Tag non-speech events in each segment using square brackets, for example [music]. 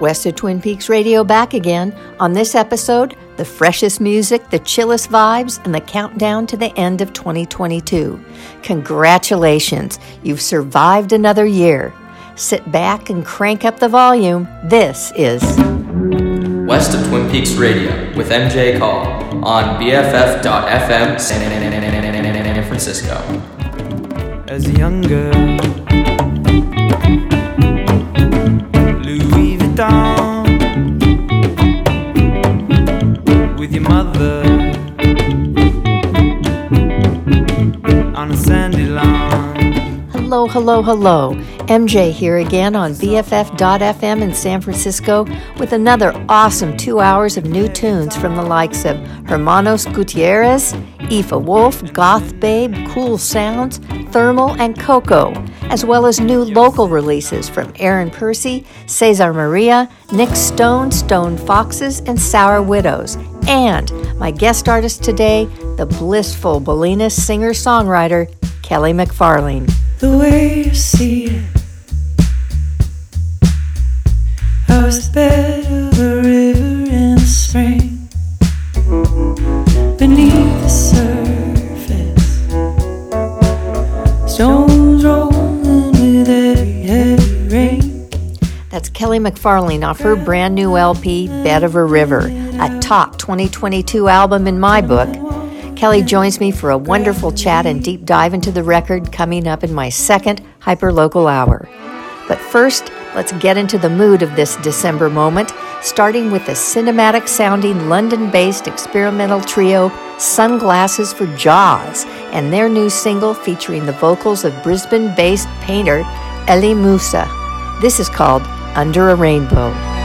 West of Twin Peaks Radio back again. On this episode, the freshest music, the chillest vibes, and the countdown to the end of 2022. Congratulations, you've survived another year. Sit back and crank up the volume. This is West of Twin Peaks Radio with MJ Call on BFF.FM San Francisco. As a young girl Hello, hello, hello. MJ here again on BFF.FM in San Francisco with another awesome two hours of new tunes from the likes of Hermanos Gutierrez, Aoife Wolf, Goth Babe, Cool Sounds, Thermal, and Coco, as well as new local releases from Aaron Percy, Cesar Maria, Nick Stone, Stone Foxes, and Sour Widows. And my guest artist today, the blissful Bolinas singer songwriter, Kelly McFarling. The way you see it, I was the bed of a river in the spring beneath the surface. Stones rolling with every heavy rain. That's Kelly McFarling off her brand new LP, Bed of a River, a top 2022 album in my book. Kelly joins me for a wonderful chat and deep dive into the record coming up in my second hyperlocal hour. But first, let's get into the mood of this December moment, starting with the cinematic sounding London based experimental trio Sunglasses for Jaws and their new single featuring the vocals of Brisbane based painter Eli Musa. This is called Under a Rainbow.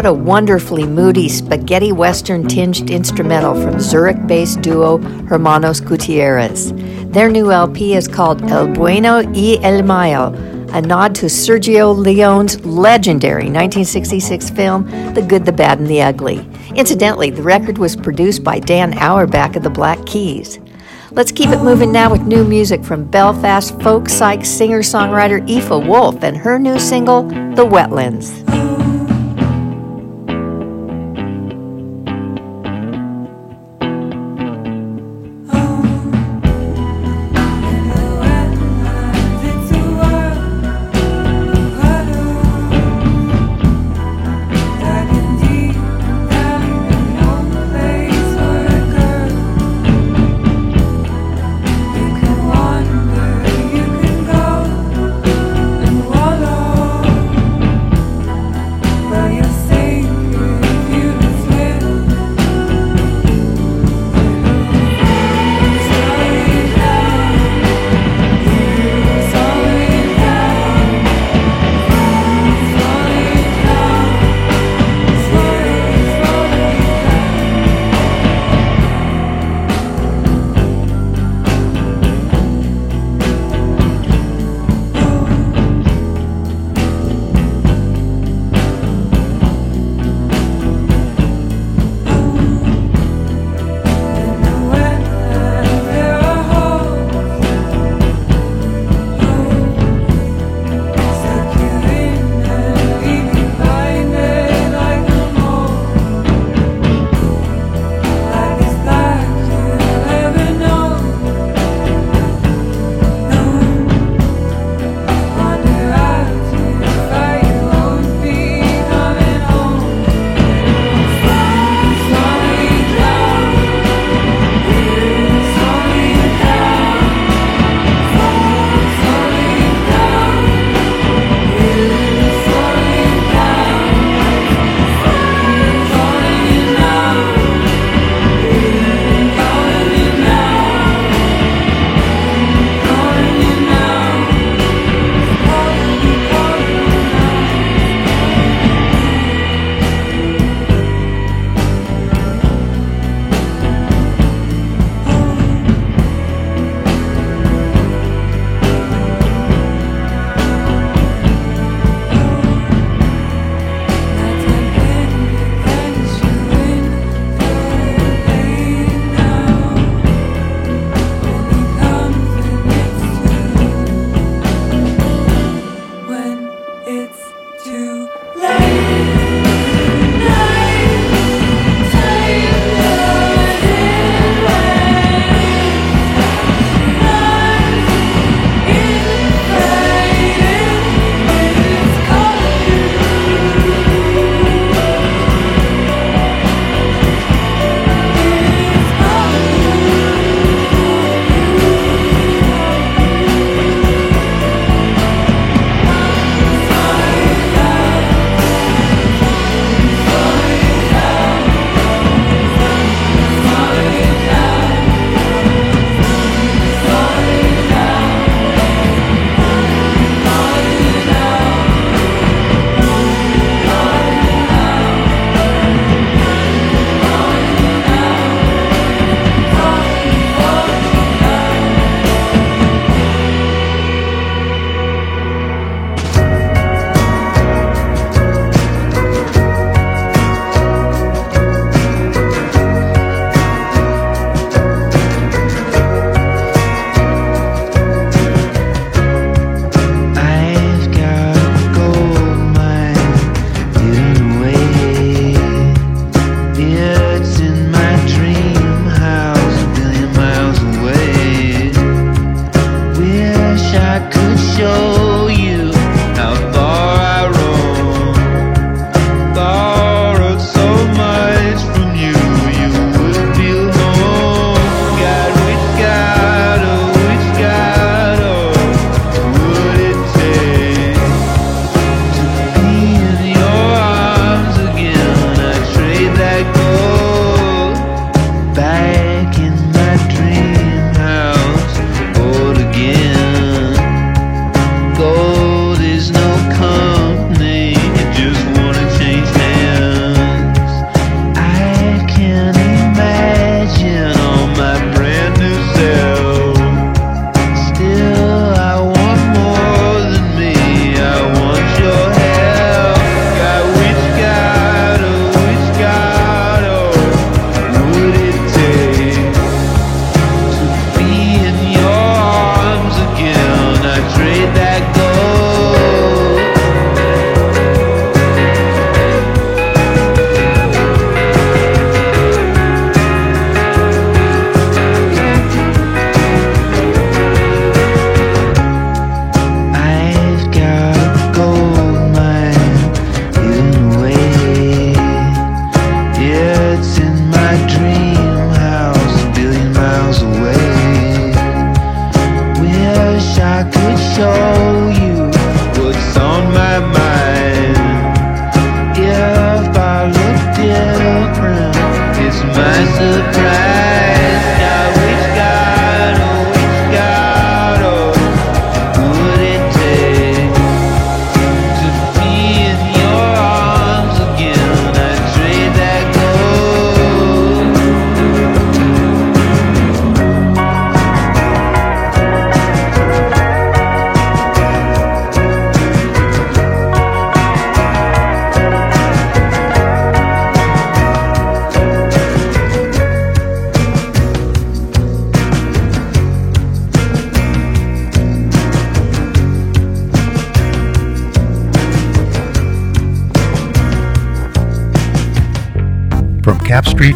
What a wonderfully moody spaghetti western tinged instrumental from Zurich based duo Hermanos Gutierrez. Their new LP is called El Bueno y El Malo, a nod to Sergio Leone's legendary 1966 film The Good, the Bad, and the Ugly. Incidentally, the record was produced by Dan Auerbach of the Black Keys. Let's keep it moving now with new music from Belfast folk psych singer songwriter Aoife Wolf and her new single, The Wetlands.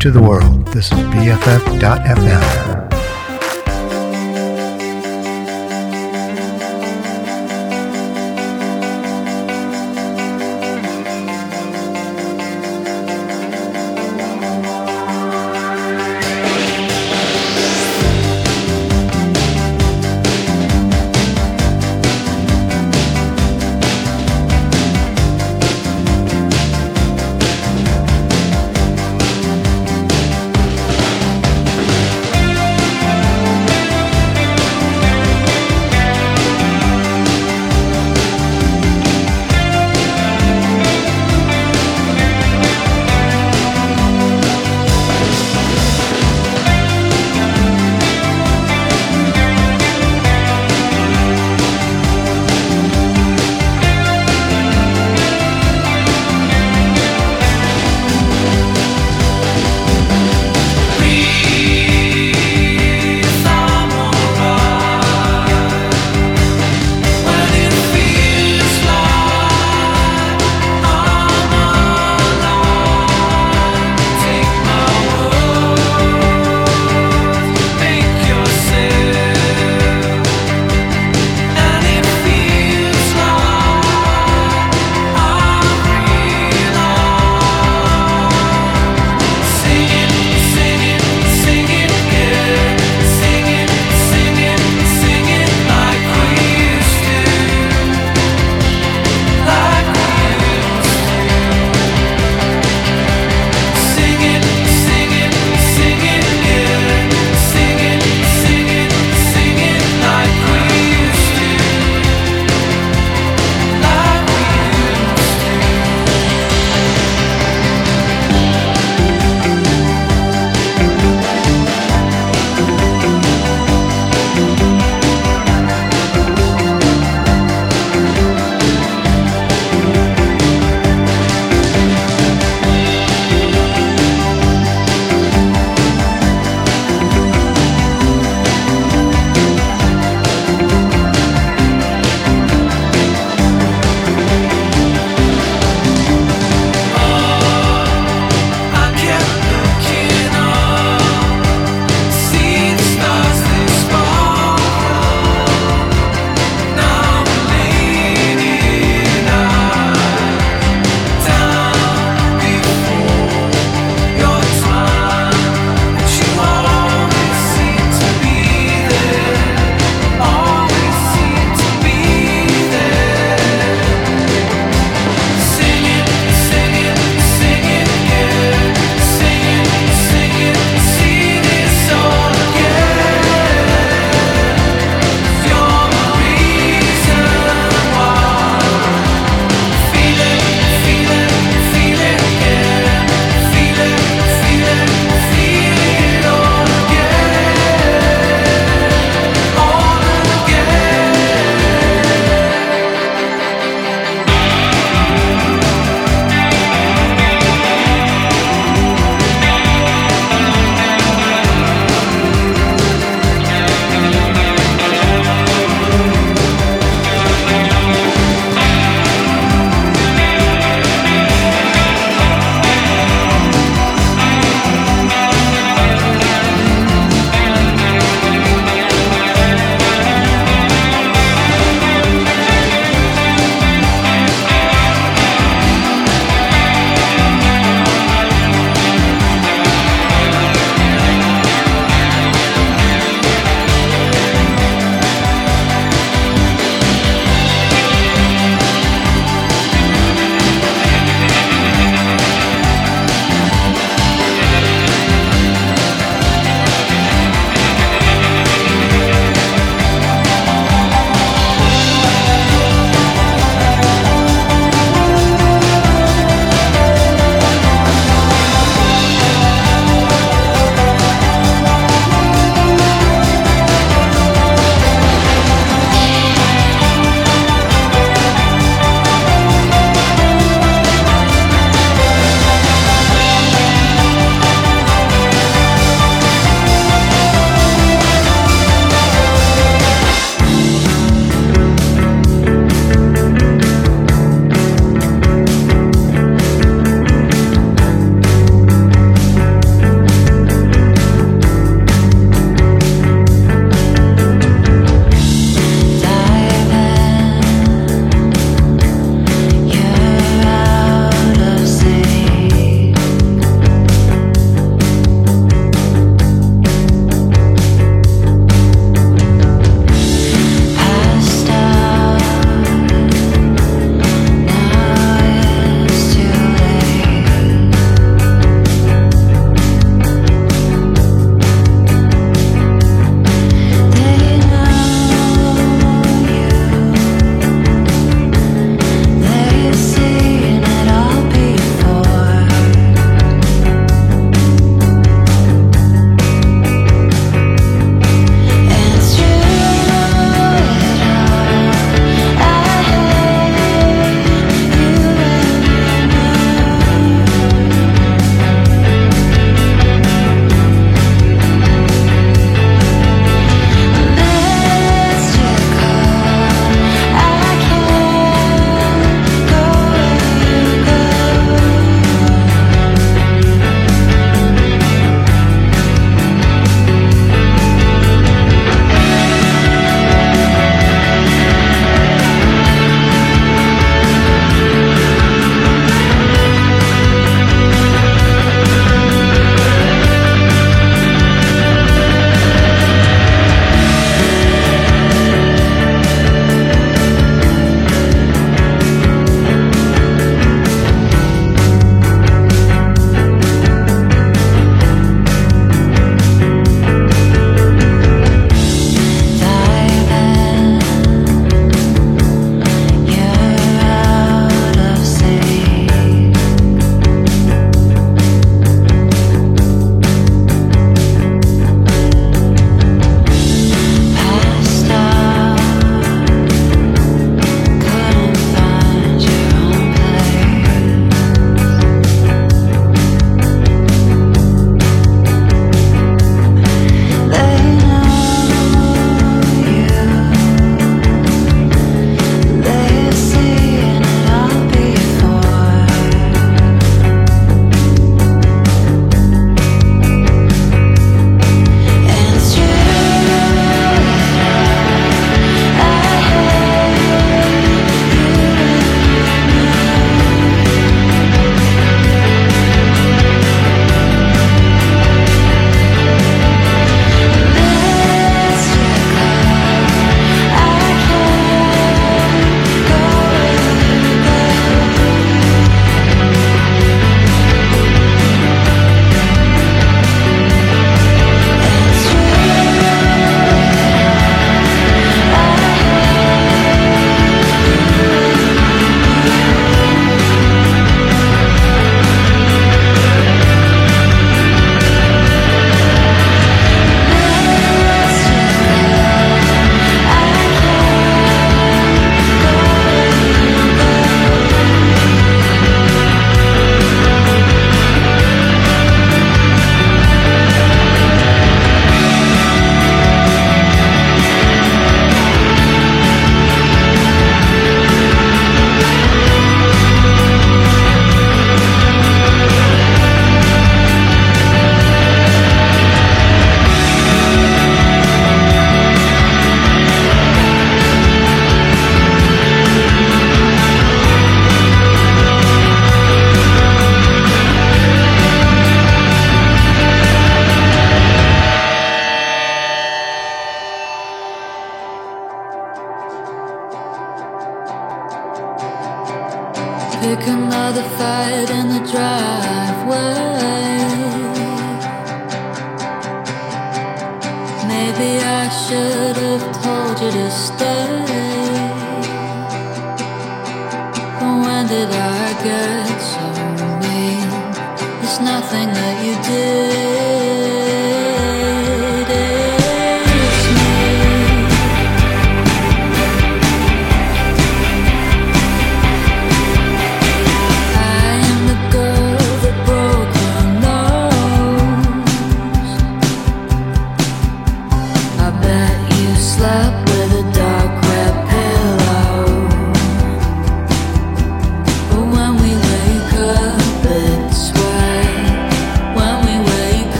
To the world, this is BFF.FM.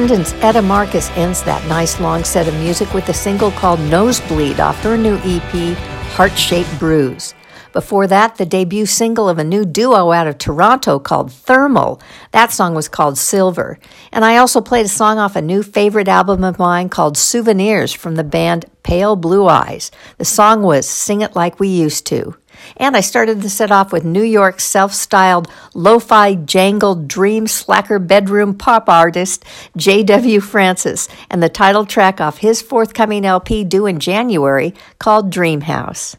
London's Etta Marcus ends that nice long set of music with a single called Nosebleed off her new EP, Heart Shaped Bruise. Before that, the debut single of a new duo out of Toronto called Thermal. That song was called Silver. And I also played a song off a new favorite album of mine called Souvenirs from the band Pale Blue Eyes. The song was Sing It Like We Used to. And I started the set off with New York's self styled lo fi jangled dream slacker bedroom pop artist J.W. Francis and the title track off his forthcoming LP due in January called Dream House.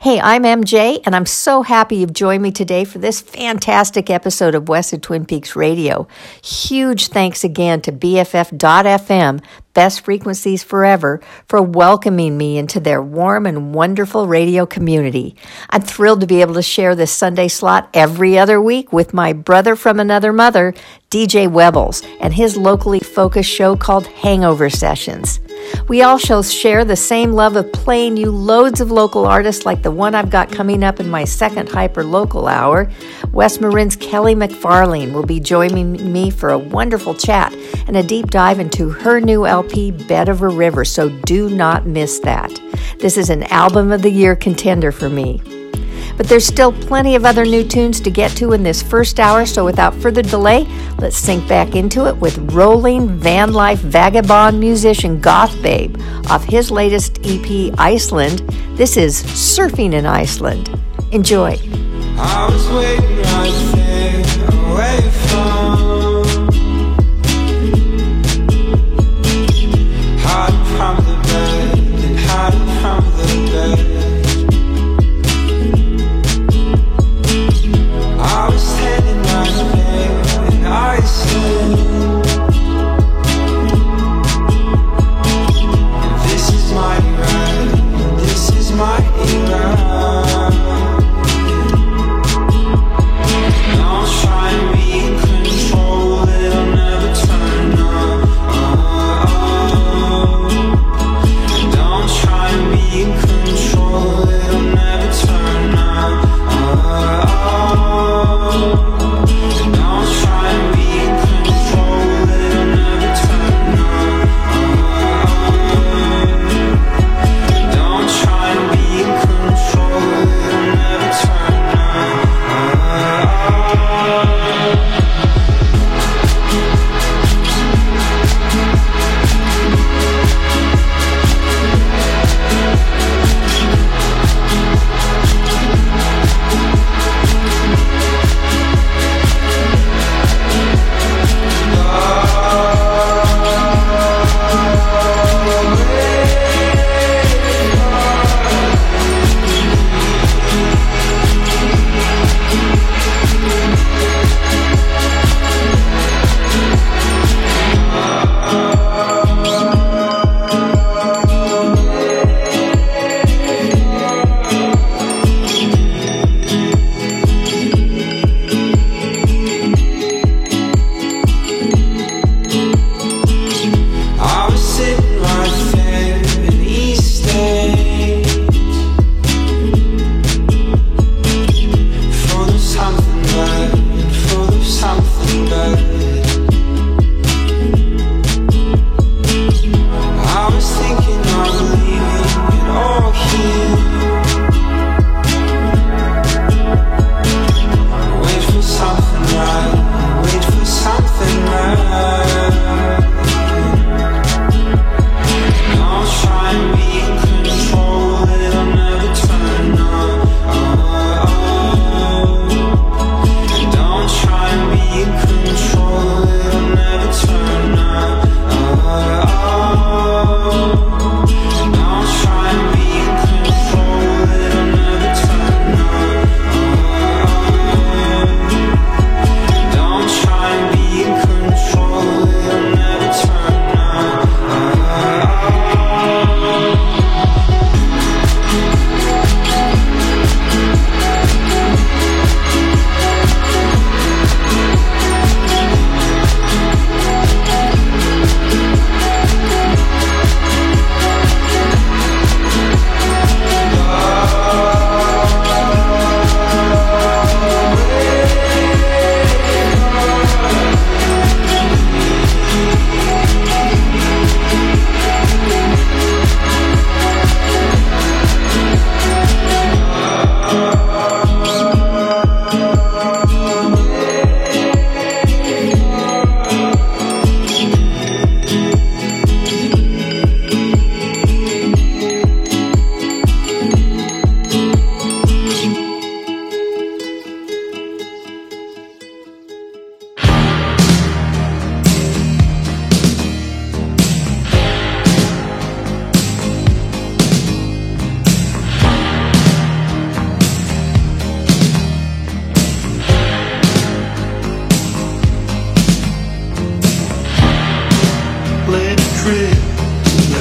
Hey, I'm MJ, and I'm so happy you've joined me today for this fantastic episode of West of Twin Peaks Radio. Huge thanks again to BFF.FM, Best Frequencies Forever, for welcoming me into their warm and wonderful radio community. I'm thrilled to be able to share this Sunday slot every other week with my brother from another mother, DJ Webbles, and his locally focused show called Hangover Sessions. We also share the same love of playing you loads of local artists like the one I've got coming up in my second hyper local hour. West Marin's Kelly McFarling will be joining me for a wonderful chat and a deep dive into her new LP, Bed of a River, so do not miss that. This is an album of the year contender for me. But there's still plenty of other new tunes to get to in this first hour, so without further delay, let's sink back into it with rolling van life vagabond musician Goth Babe off his latest EP, Iceland. This is Surfing in Iceland. Enjoy.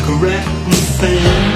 correct me, fam.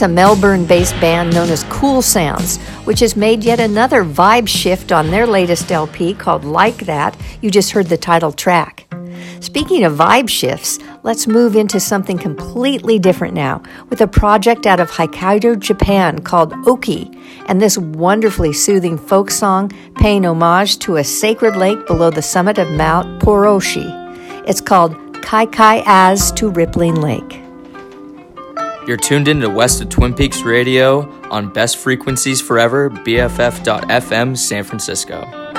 That's a Melbourne based band known as Cool Sounds, which has made yet another vibe shift on their latest LP called Like That. You just heard the title track. Speaking of vibe shifts, let's move into something completely different now with a project out of Hokkaido, Japan called Oki, and this wonderfully soothing folk song paying homage to a sacred lake below the summit of Mount Poroshi. It's called Kai Kai As to Rippling Lake. You're tuned in to West of Twin Peaks Radio on Best Frequencies Forever, BFF.FM, San Francisco.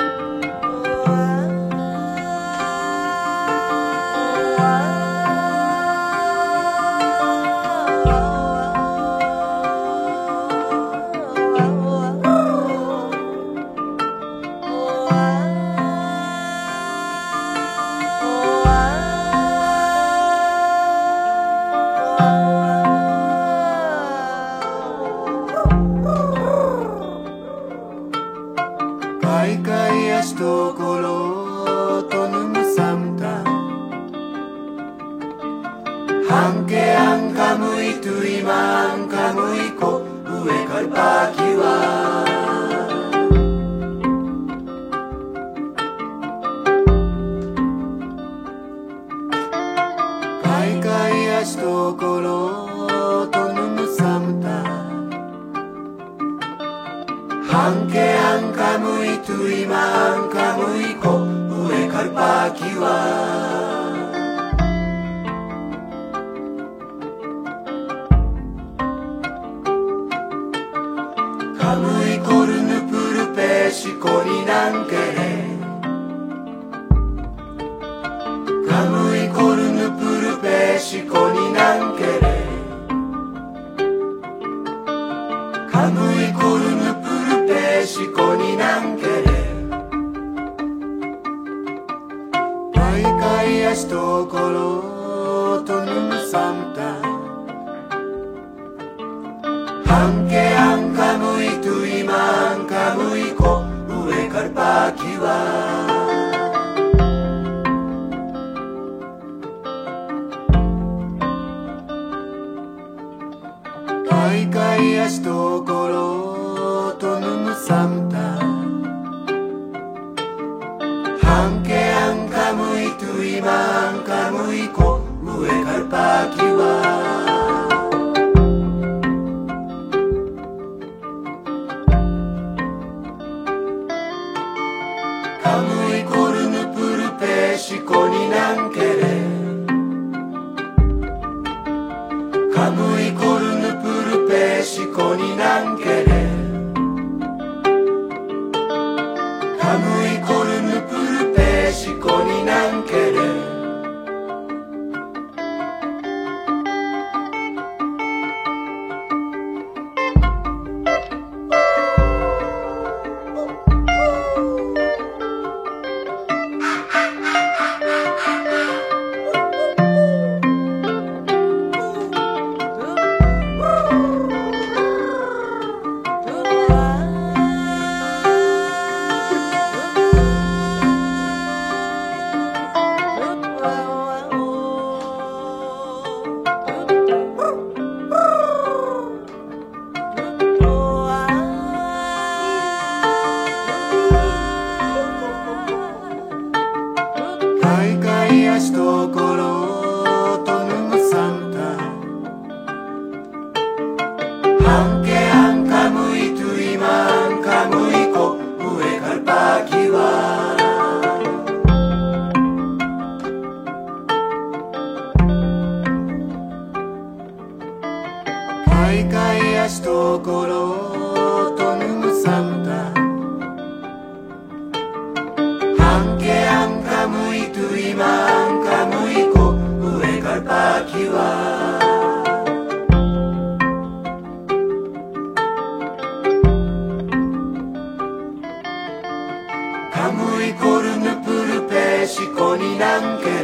コに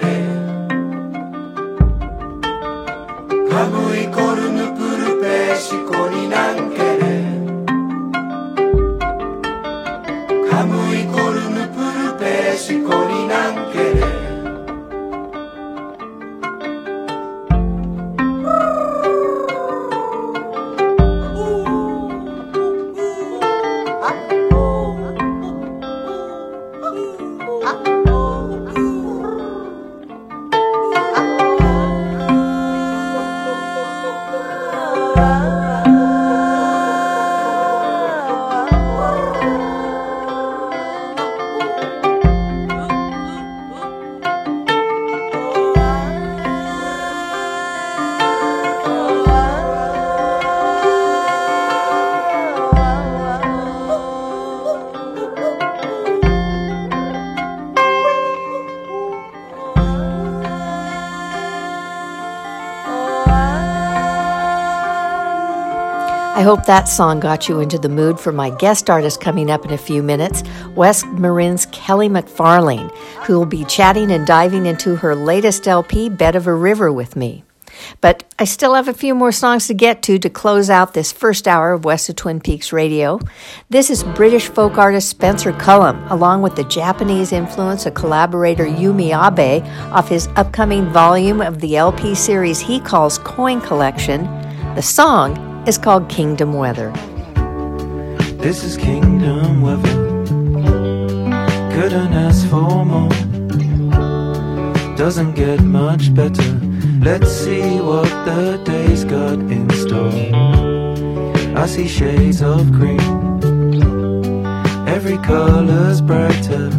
hope that song got you into the mood for my guest artist coming up in a few minutes, West Marin's Kelly McFarling, who will be chatting and diving into her latest LP, Bed of a River, with me. But I still have a few more songs to get to to close out this first hour of West of Twin Peaks Radio. This is British folk artist Spencer Cullum, along with the Japanese influence of collaborator Yumi Abe, off his upcoming volume of the LP series he calls Coin Collection. The song is called Kingdom Weather. This is kingdom weather. Couldn't ask for more. Doesn't get much better. Let's see what the day's got in store. I see shades of green. Every color's brighter.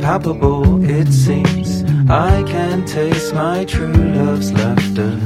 Palpable it seems. I can taste my true love's laughter.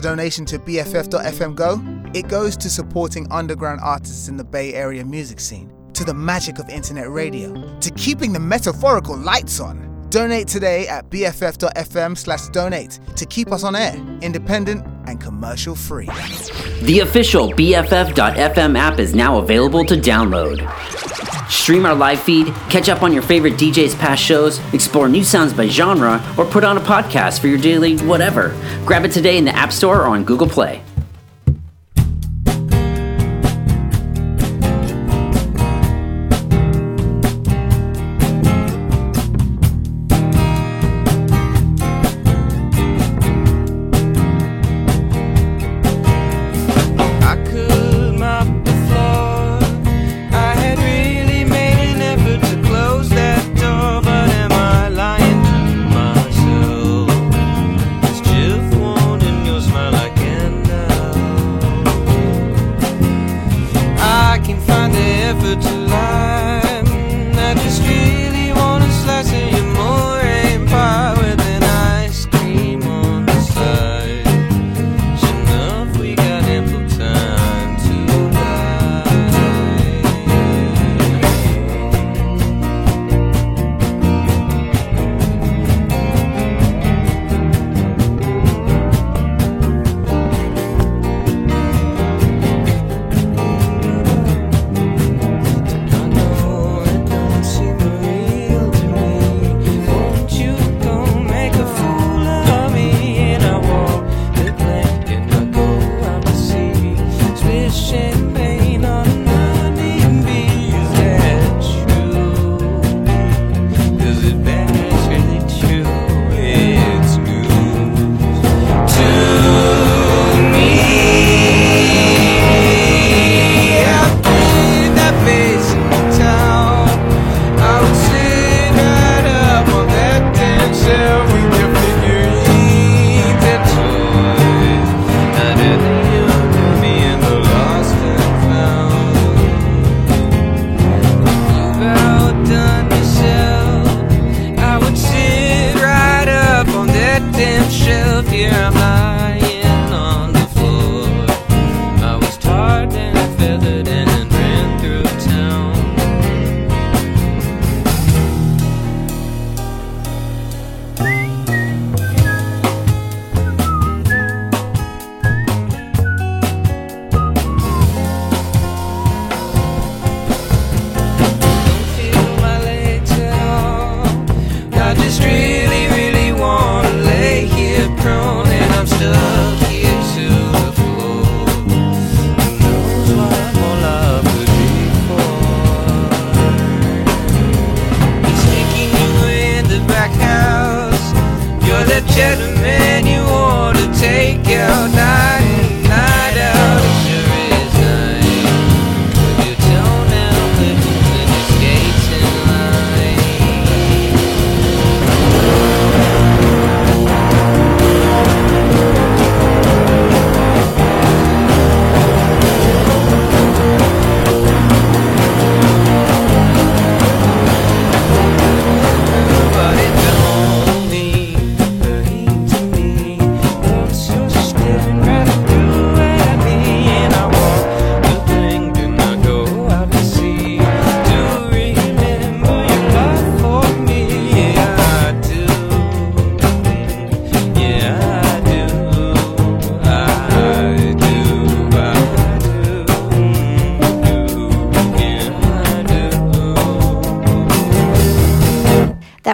A donation to BFF.FM go? It goes to supporting underground artists in the Bay Area music scene, to the magic of internet radio, to keeping the metaphorical lights on. Donate today at BFF.FM slash donate to keep us on air, independent and commercial free. The official BFF.FM app is now available to download. Stream our live feed, catch up on your favorite DJ's past shows, explore new sounds by genre, or put on a podcast for your daily whatever. Grab it today in the App Store or on Google Play.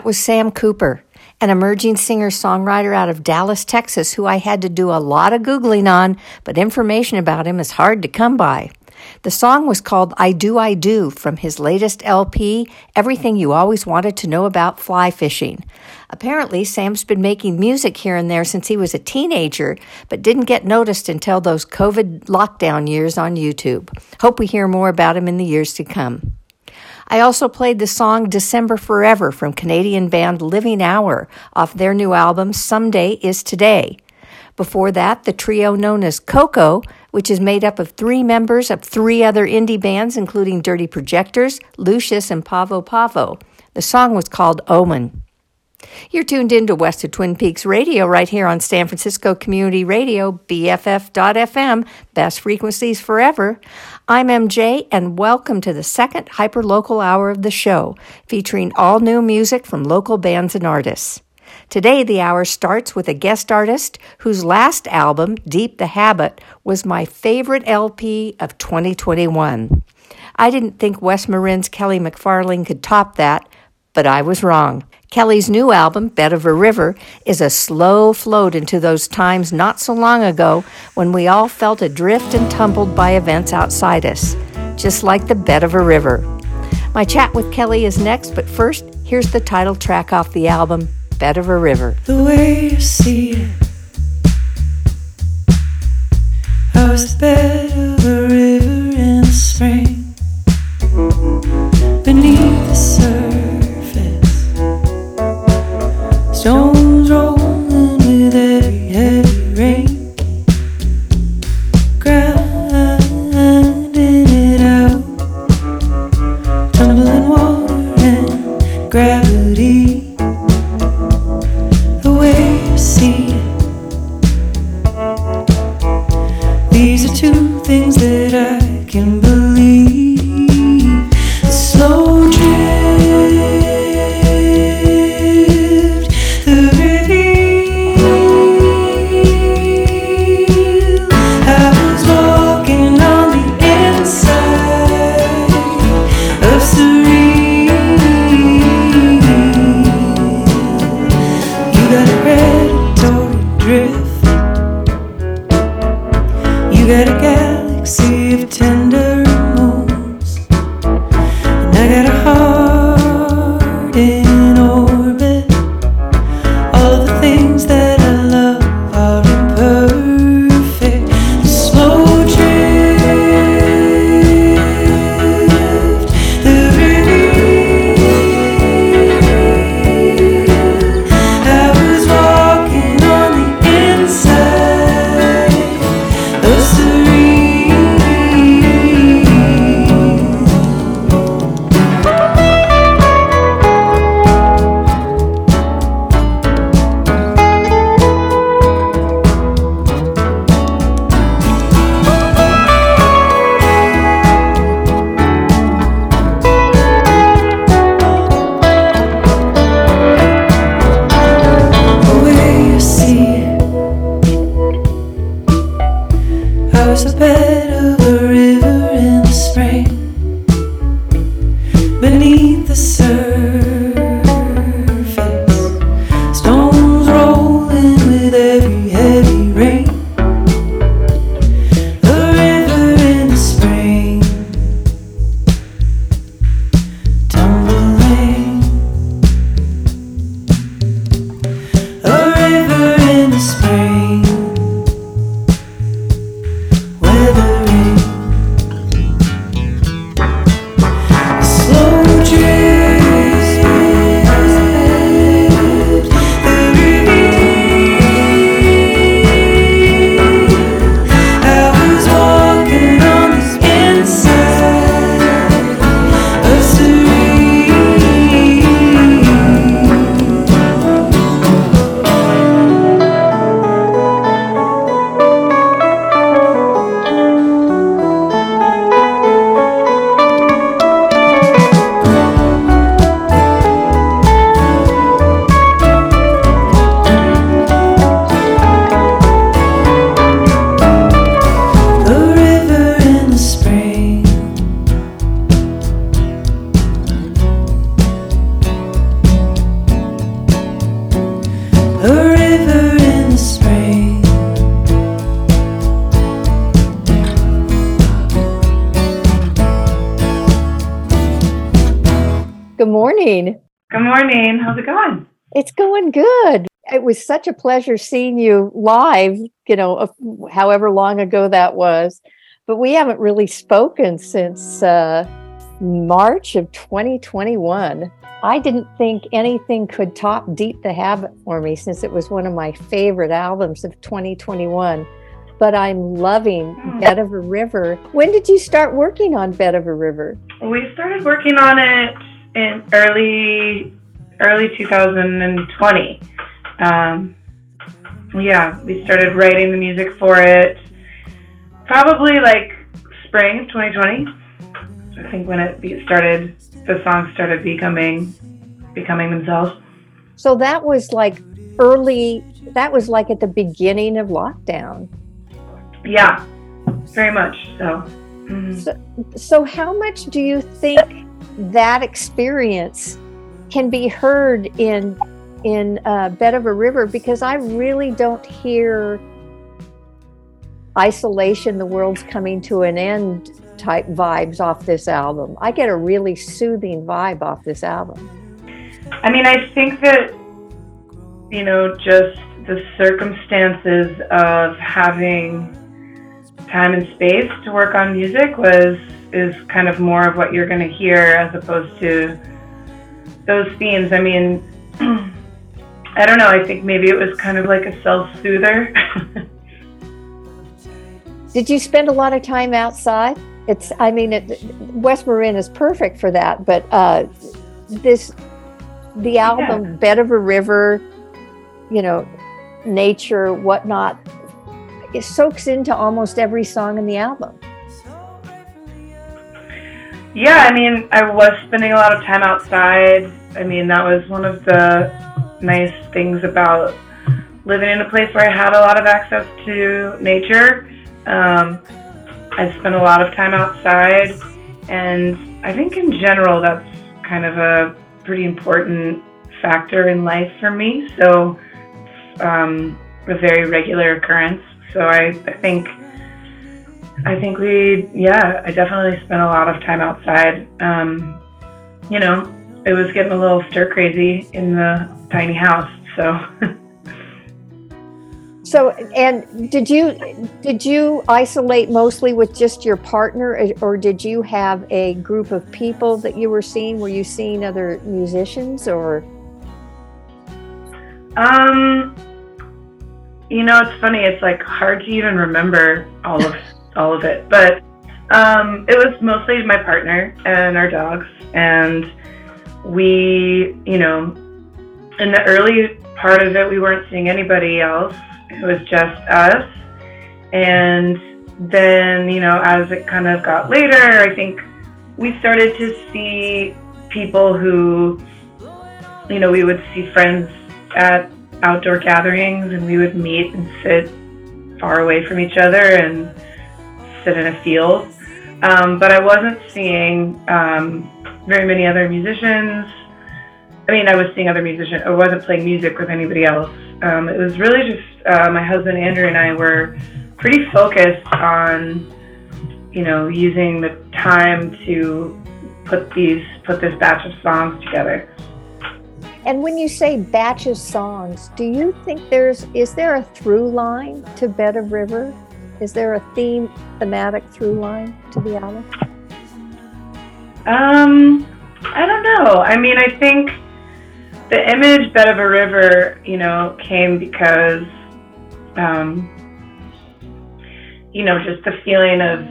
Was Sam Cooper, an emerging singer songwriter out of Dallas, Texas, who I had to do a lot of Googling on, but information about him is hard to come by. The song was called I Do, I Do from his latest LP, Everything You Always Wanted to Know About Fly Fishing. Apparently, Sam's been making music here and there since he was a teenager, but didn't get noticed until those COVID lockdown years on YouTube. Hope we hear more about him in the years to come. I also played the song December Forever from Canadian band Living Hour off their new album Someday Is Today. Before that, the trio known as Coco, which is made up of three members of three other indie bands, including Dirty Projectors, Lucius, and Pavo Pavo. The song was called Omen. You're tuned in to West of Twin Peaks Radio right here on San Francisco Community Radio, BFF.FM, best frequencies forever. I'm MJ, and welcome to the second hyperlocal hour of the show, featuring all new music from local bands and artists. Today, the hour starts with a guest artist whose last album, Deep the Habit, was my favorite LP of 2021. I didn't think West Marin's Kelly McFarling could top that, but I was wrong. Kelly's new album, Bed of a River, is a slow float into those times not so long ago when we all felt adrift and tumbled by events outside us, just like the bed of a river. My chat with Kelly is next, but first, here's the title track off the album, Bed of a River. the way you see it. I was bed of a river in the spring, beneath the surface, stones rolling with every heavy rain, grinding it out, tumbling water and gravity such a pleasure seeing you live, you know, however long ago that was. But we haven't really spoken since uh, March of 2021. I didn't think anything could top Deep the Habit for me since it was one of my favorite albums of 2021. But I'm loving Hmm. Bed of a River. When did you start working on Bed of a River? We started working on it in early early 2020. Um, yeah, we started writing the music for it probably like spring 2020. I think when it started, the songs started becoming becoming themselves. So that was like early, that was like at the beginning of lockdown. Yeah, very much so. Mhm. So, so how much do you think that experience can be heard in in uh, Bed of a River? Because I really don't hear isolation, the world's coming to an end type vibes off this album. I get a really soothing vibe off this album. I mean, I think that, you know, just the circumstances of having time and space to work on music was is kind of more of what you're going to hear as opposed to those themes. I mean, I don't know. I think maybe it was kind of like a self soother. [laughs] Did you spend a lot of time outside? It's, I mean, it, West Marin is perfect for that, but uh, this, the album Bed of a River, you know, nature, whatnot, it soaks into almost every song in the album. Yeah, I mean, I was spending a lot of time outside. I mean, that was one of the nice things about living in a place where I had a lot of access to nature. Um, I spent a lot of time outside, and I think in general that's kind of a pretty important factor in life for me. So, um, a very regular occurrence. So I, I think I think we, yeah, I definitely spent a lot of time outside. Um, you know, it was getting a little stir crazy in the tiny house. So, [laughs] So, and did you did you isolate mostly with just your partner, or- or did you have a group of people that you were seeing? Were you seeing other musicians, or um, you know, it's funny. It's like hard to even remember all of [laughs] all of it, but um, it was mostly my partner and our dogs, and we, you know, in the early part of it, we weren't seeing anybody else. It was just us. And then, you know, as it kind of got later, I think we started to see people who, you know, we would see friends at outdoor gatherings and we would meet and sit far away from each other and sit in a field. Um, but I wasn't seeing um, very many other musicians. I mean, I was seeing other musicians. I wasn't playing music with anybody else. Um, it was really just uh, my husband Andrew and I were pretty focused on, you know, using the time to put these put this batch of songs together. and when you say batch of songs, do you think there's is there a through line to Bed of River? Is there a theme, thematic through line to the album? Um, I don't know. I mean, I think the image "Bed of a River," you know, came because, um, you know, just the feeling of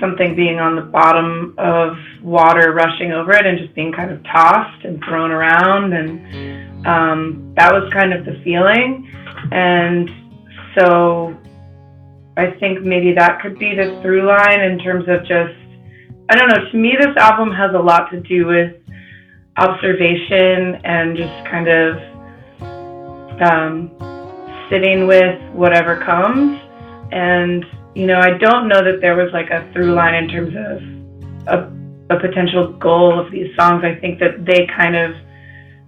something being on the bottom of water rushing over it and just being kind of tossed and thrown around, and um, that was kind of the feeling. And so, I think maybe that could be the through line in terms of just I don't know. To me, this album has a lot to do with observation and just kind of um, sitting with whatever comes. And, you know, I don't know that there was like a through line in terms of a, a potential goal of these songs. I think that they kind of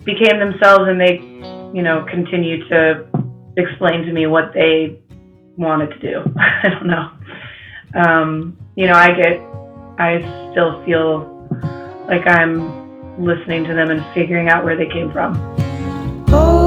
became themselves and they, you know, continue to explain to me what they wanted to do. [laughs] I don't know. Um, you know, I get, I still feel like I'm listening to them and figuring out where they came from. Open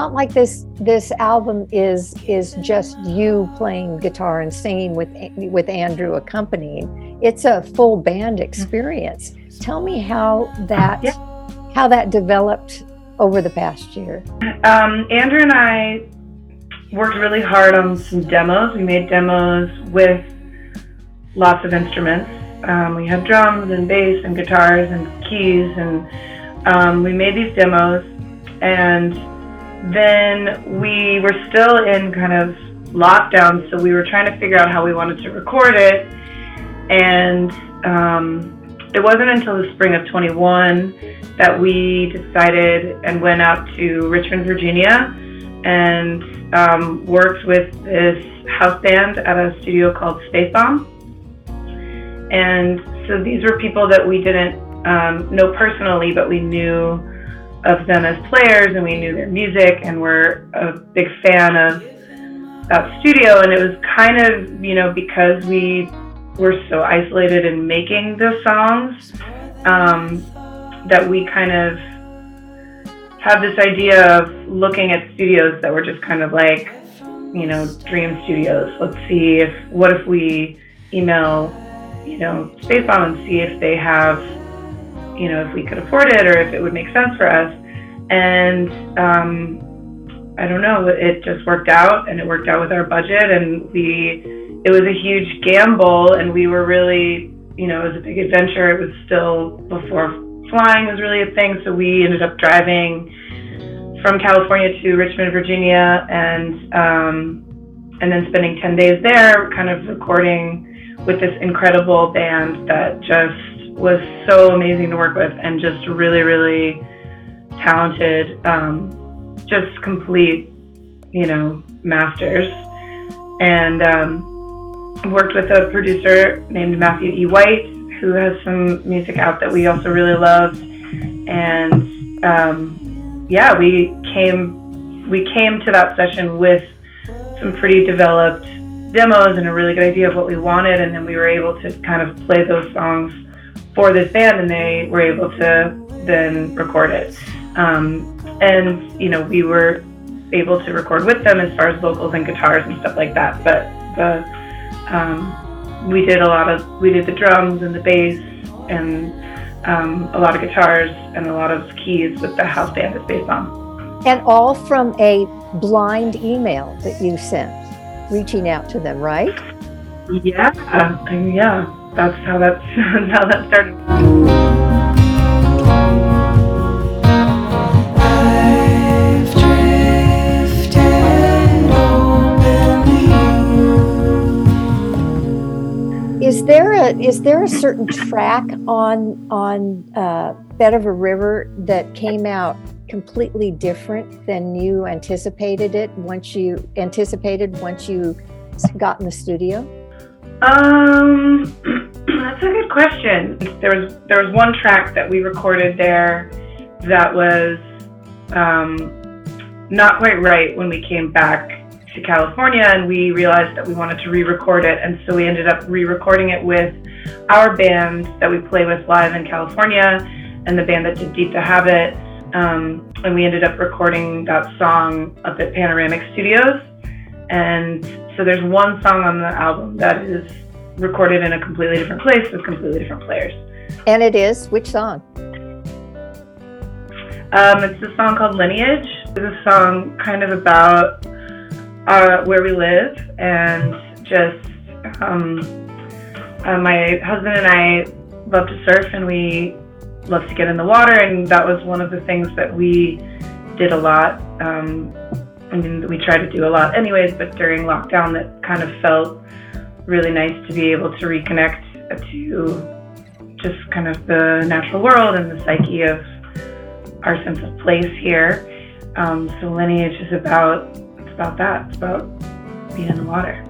not like this this album is is just you playing guitar and singing with with Andrew accompanying. It's a full band experience. Tell me how that how that developed over the past year. Um, Andrew and I worked really hard on some demos. We made demos with lots of instruments. Um, we had drums and bass and guitars and keys, and um, we made these demos. And then we were still in kind of lockdown, so we were trying to figure out how we wanted to record it. And um, it wasn't until the spring of 21 that we decided and went out to Richmond, Virginia, and um, worked with this house band at a studio called Spacebomb. And so these were people that we didn't um, know personally, but we knew of them as players and we knew their music and were a big fan of that studio. And it was kind of, you know, because we were so isolated in making the songs um, that we kind of had this idea of looking at studios that were just kind of like, you know, dream studios. Let's see if, what if we email, you know, Spacebomb and see if they have, you know, if we could afford it or if it would make sense for us. And um, I don't know, it just worked out and it worked out with our budget and we, it was a huge gamble and we were really, you know, it was a big adventure. It was still before flying was really a thing. So we ended up driving from California to Richmond, Virginia, and um, and then spending ten days there, kind of recording with this incredible band that just was so amazing to work with, and just really, really talented, um, just complete, you know, masters. And um, worked with a producer named Matthew E. White, who has some music out that we also really loved. And um, yeah, we came we came to that session with some pretty developed demos and a really good idea of what we wanted, and then we were able to kind of play those songs for this band, and they were able to then record it. Um, and you know, we were able to record with them as far as vocals and guitars and stuff like that. But the um, we did a lot of we did the drums and the bass and um, a lot of guitars and a lot of keys with the house band is based on. And all from a blind email that you sent, reaching out to them, right? Yeah, uh, yeah, that's how that's how that [laughs] started. Is there a is there a certain track on on uh, Bed of a River that came out completely different than you anticipated it once you anticipated once you got in the studio? Um, [clears throat] that's a good question. There was there was one track that we recorded there that was um, not quite right when we came back to California, and we realized that we wanted to re-record it, and so we ended up re-recording it with our band that we play with live in California, and the band that did Deep the Habit, um, and we ended up recording that song up at Panoramic Studios, and so there's one song on the album that is recorded in a completely different place with completely different players. And it is which song? Um, it's a song called Lineage. It's a song kind of about uh, where we live and just um, uh, my husband and I love to surf and we love to get in the water and that was one of the things that we did a lot. Um, I mean, we try to do a lot anyways, but during lockdown, that kind of felt really nice to be able to reconnect to just kind of the natural world and the psyche of our sense of place here. Um, so lineage is about it's about that. It's about being in the water.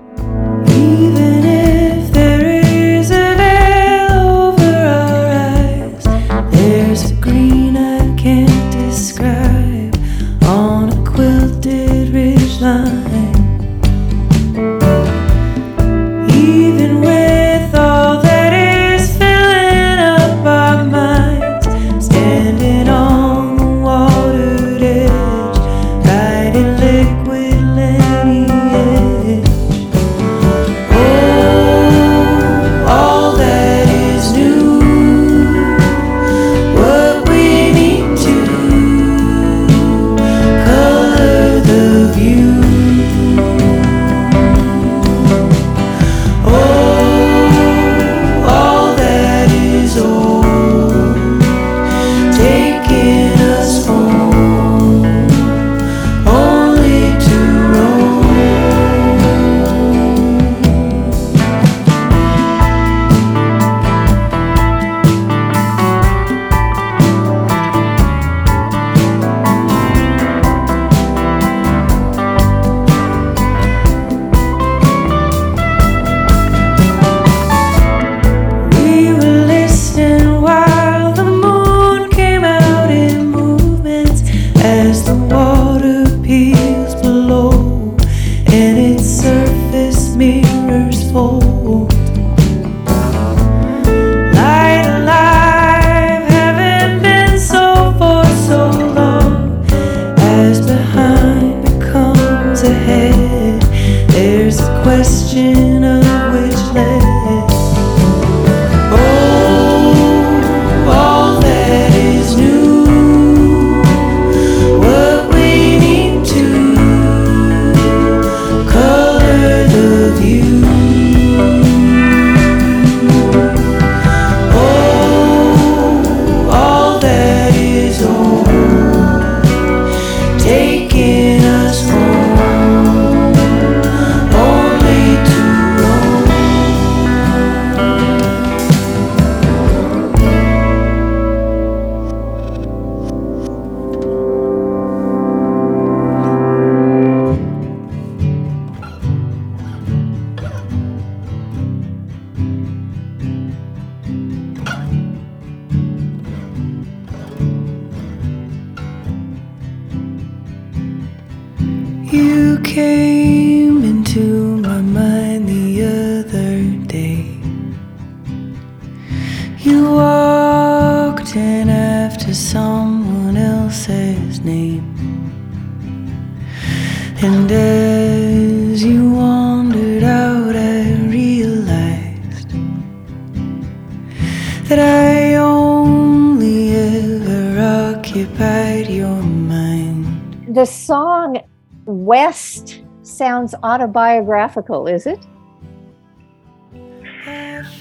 Sounds autobiographical, is it?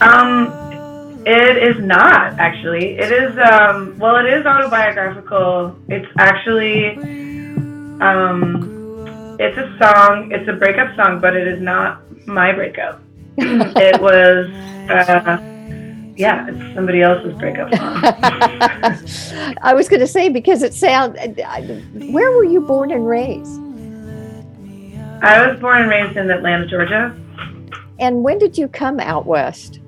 Um, it is not actually. It is um, well, it is autobiographical. It's actually um, it's a song. It's a breakup song, but it is not my breakup. [laughs] it was uh, yeah, it's somebody else's breakup song. [laughs] I was going to say because it sounds. Where were you born and raised? I was born and raised in Atlanta, Georgia. And when did you come out west?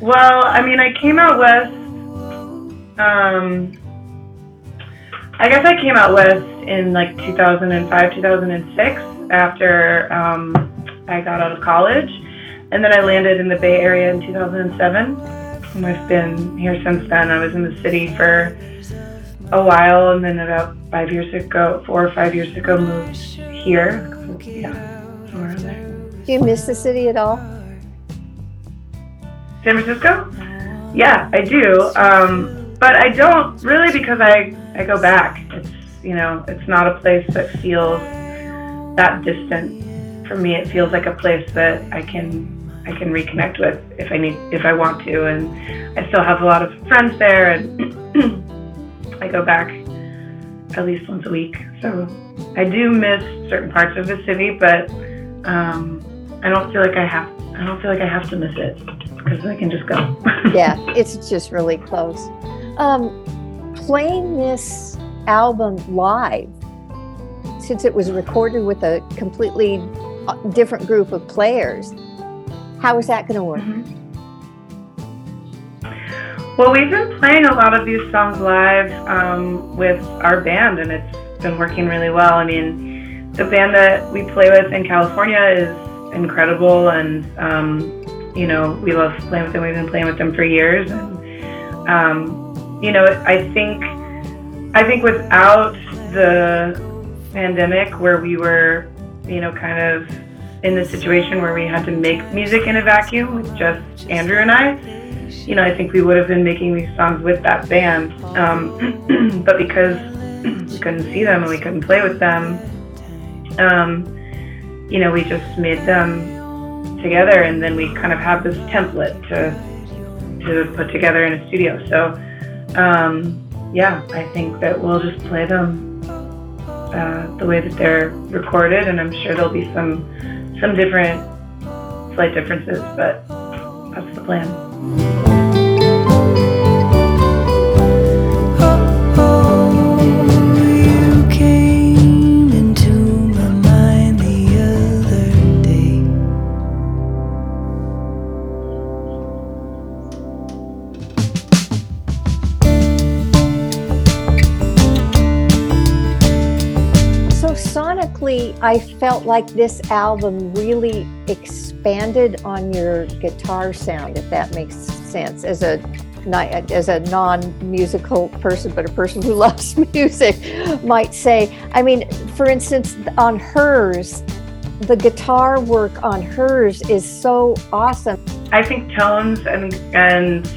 Well, I mean, I came out west. Um, I guess I came out west in like 2005, 2006 after um, I got out of college. And then I landed in the Bay Area in 2007. And I've been here since then. I was in the city for a while and then about five years ago, four or five years ago, moved here. Yeah, somewhere there. Do you miss the city at all? San Francisco? Yeah, I do. Um, but I don't really because I, I go back. It's you know, it's not a place that feels that distant. For me, it feels like a place that I can I can reconnect with if I need if I want to, and I still have a lot of friends there, and [clears throat] I go back at least once a week. So I do miss certain parts of the city, but um, I don't feel like I have I don't feel like I have to miss it because I can just go. [laughs] yeah, it's just really close. Um, playing this album live, since it was recorded with a completely uh, different group of players, how is that going to work? Well, we've been playing a lot of these songs live um, with our band, and it's been working really well. I mean, the band that we play with in California is incredible, and um, you know, we love playing with them. We've been playing with them for years, and um, you know, I think, I think without the pandemic, where we were, you know, kind of in the situation where we had to make music in a vacuum with just Andrew and I you know, I think we would have been making these songs with that band. Um, [clears throat] but because [clears throat] we couldn't see them and we couldn't play with them, um, you know, we just made them together and then we kind of have this template to to put together in a studio. So, um, yeah, I think that we'll just play them uh, the way that they're recorded, and I'm sure there'll be some some different slight differences, but that's the plan. I felt like this album really expanded on your guitar sound, if that makes sense. As a as a non-musical person, but a person who [laughs] loves [laughs] music, might say. I mean, for instance, on hers, the guitar work on hers is so awesome. I think tones and and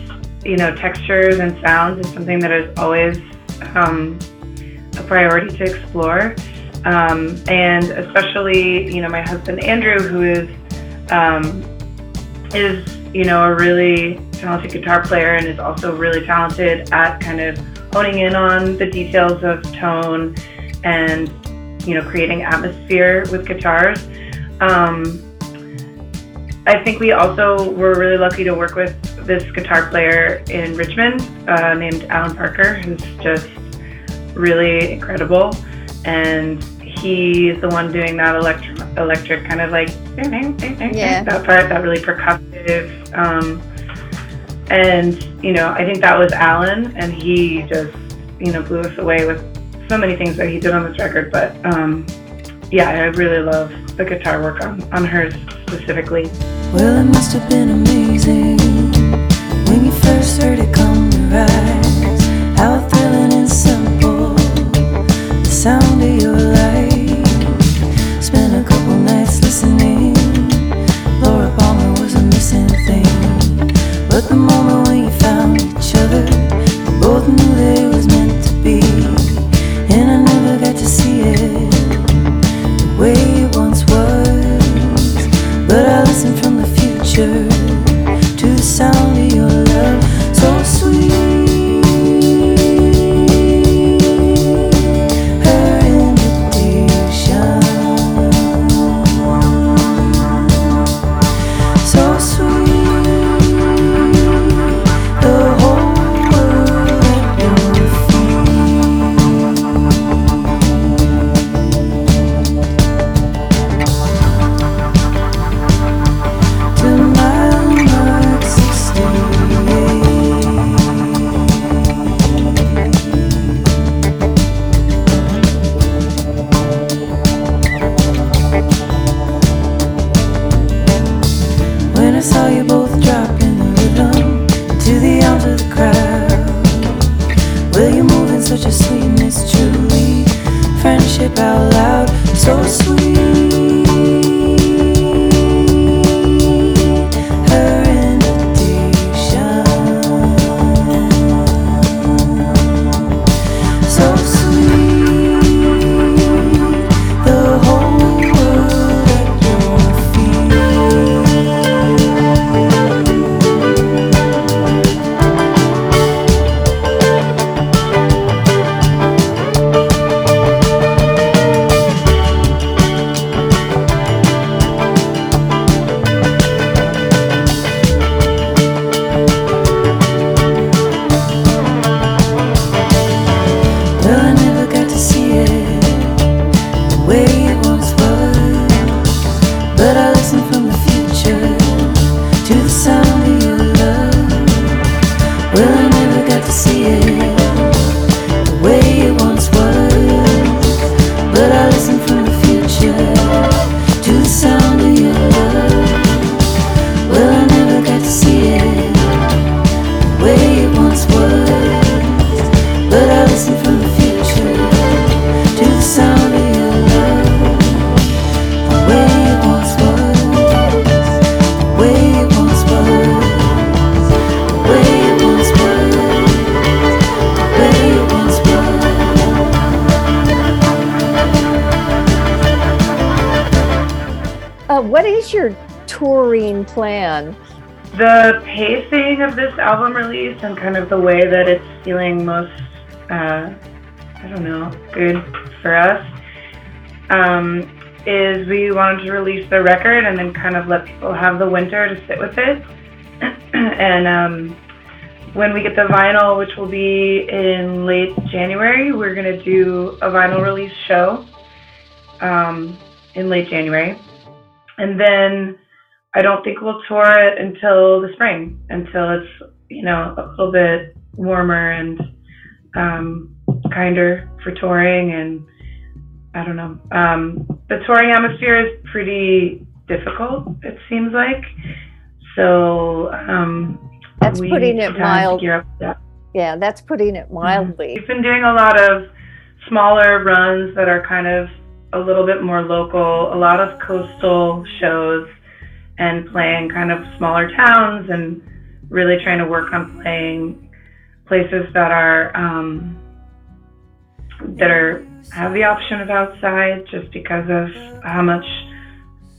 you know textures and sounds is something that is always um, a priority to explore, um, and especially you know my husband Andrew, who is um, is you know a really talented guitar player and is also really talented at kind of honing in on the details of tone and you know creating atmosphere with guitars. Um, I think we also were really lucky to work with this guitar player in Richmond uh, named Alan Parker, who's just really incredible and he's the one doing that electric, electric kind of like yeah. that part, that really percussive. Um, and you know, I think that was Alan, and he just you know blew us away with so many things that he did on this record. But um, yeah, I really love the guitar work on on hers specifically. Well, it must have been amazing when you first heard it come to rise sound of your light. Spent a couple nights listening. Laura Palmer was a missing thing. But the moment when you found each other, we both knew that it was meant to be. And I never got to see it the way it once was. But I listened from the future. Wanted to release the record and then kind of let people have the winter to sit with it. [clears throat] and um, when we get the vinyl, which will be in late January, we're going to do a vinyl release show um, in late January. And then I don't think we'll tour it until the spring, until it's, you know, a little bit warmer and um, kinder for touring. And I don't know. Um, the touring atmosphere is pretty difficult, it seems like. So um, That's putting it mildly. time to mild. gear up for that. Yeah, that's putting it mildly. We've been doing a lot of smaller runs that are kind of a little bit more local, a lot of coastal shows, and playing kind of smaller towns and really trying to work on playing places that are um, that are have the option of outside just because of how much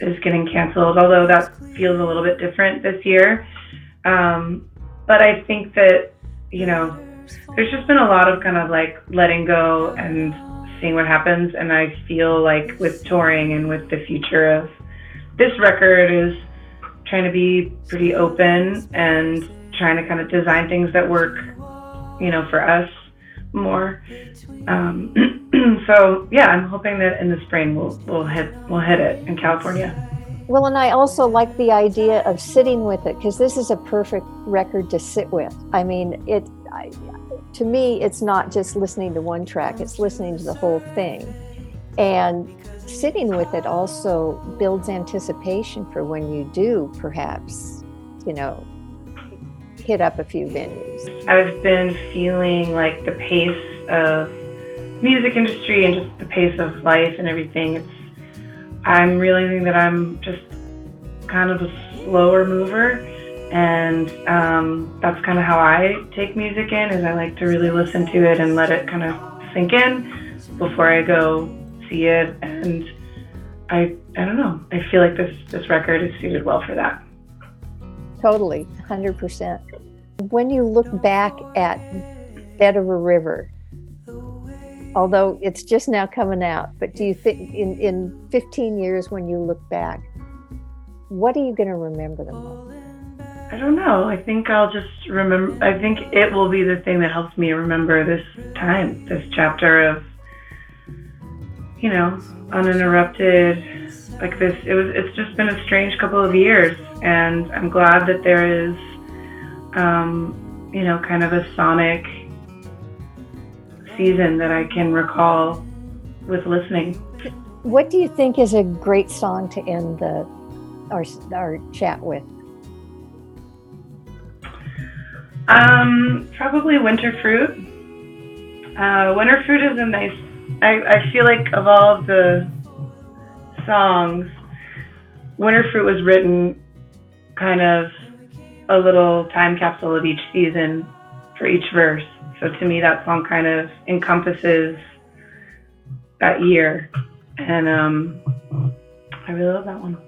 is getting canceled. Although that feels a little bit different this year, um, but I think that you know there's just been a lot of kind of like letting go and seeing what happens. And I feel like with touring and with the future of this record is trying to be pretty open and trying to kind of design things that work, you know, for us more. Um, [clears throat] so yeah, I'm hoping that in the spring we'll we'll hit we'll hit it in California. Well, and I also like the idea of sitting with it because this is a perfect record to sit with. I mean, it I, to me, it's not just listening to one track; it's listening to the whole thing, and sitting with it also builds anticipation for when you do, perhaps, you know, hit up a few venues. I've been feeling like the pace of music industry and just the pace of life and everything. It's I'm realizing that I'm just kind of a slower mover and um, that's kind of how I take music in. Is I like to really listen to it and let it kind of sink in before I go see it. And I I don't know. I feel like this this record is suited well for that. Totally, 100%. When you look back at Bed of a River, although it's just now coming out, but do you think in, in 15 years when you look back, what are you going to remember the most? I don't know. I think I'll just remember. I think it will be the thing that helps me remember this time, this chapter of, you know, uninterrupted. Like this, it was. It's just been a strange couple of years, and I'm glad that there is, um, you know, kind of a sonic season that I can recall with listening. What do you think is a great song to end the our, our chat with? Um, probably winter fruit. Uh, winter fruit is a nice. I, I feel like of all of the songs, winter fruit was written kind of a little time capsule of each season for each verse. So to me, that song kind of encompasses that year, and um, I really love that one.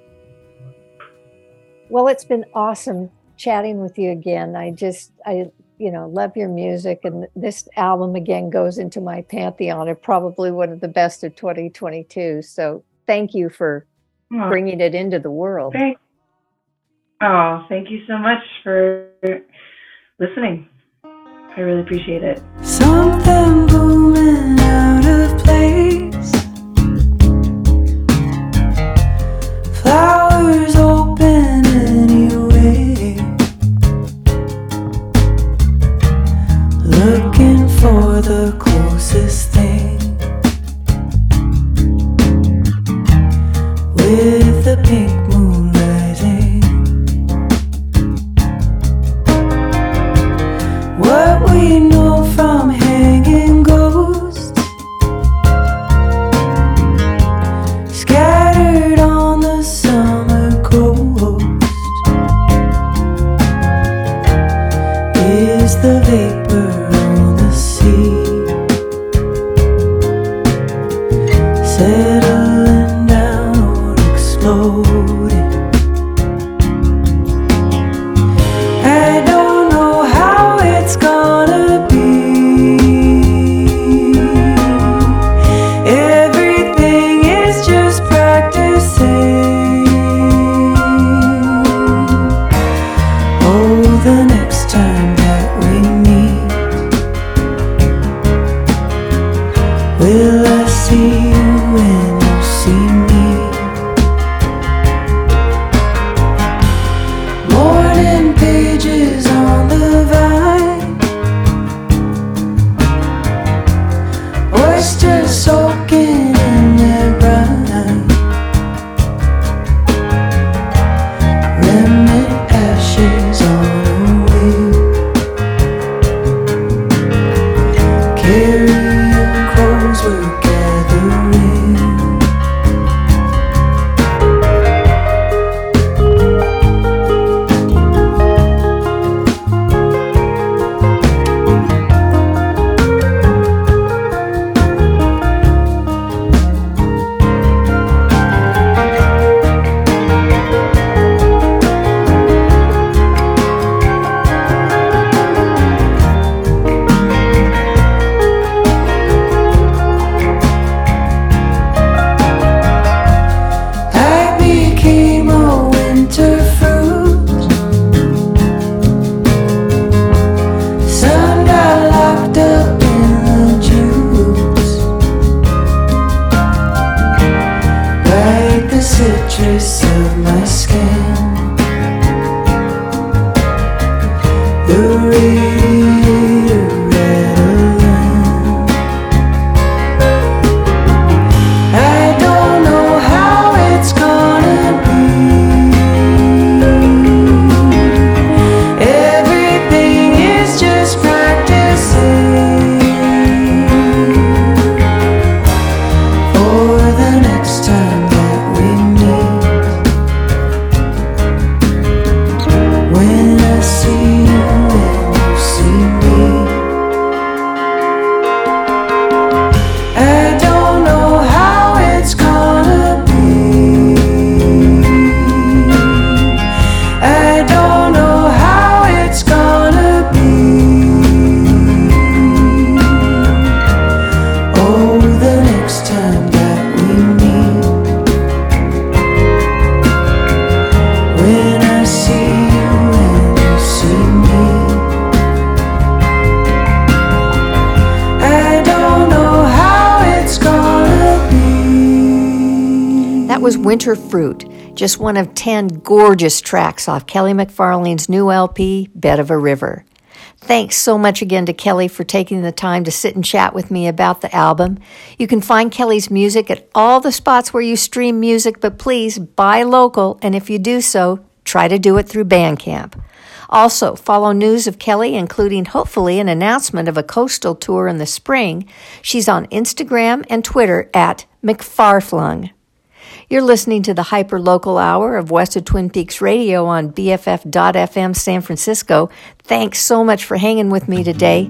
Well, it's been awesome chatting with you again. I just, I, you know, love your music, and this album again goes into my pantheon of probably one of the best of 2022. So thank you for bringing it into the world. Thank, oh, thank you so much for listening. I really appreciate it. Something blooming out of place. Just one of 10 gorgeous tracks off Kelly McFarling's new LP, Bed of a River. Thanks so much again to Kelly for taking the time to sit and chat with me about the album. You can find Kelly's music at all the spots where you stream music, but please buy local, and if you do so, try to do it through Bandcamp. Also, follow news of Kelly, including hopefully an announcement of a coastal tour in the spring. She's on Instagram and Twitter at McFarflung. You're listening to the Hyper Local Hour of West of Twin Peaks Radio on BFF.FM San Francisco. Thanks so much for hanging with me today.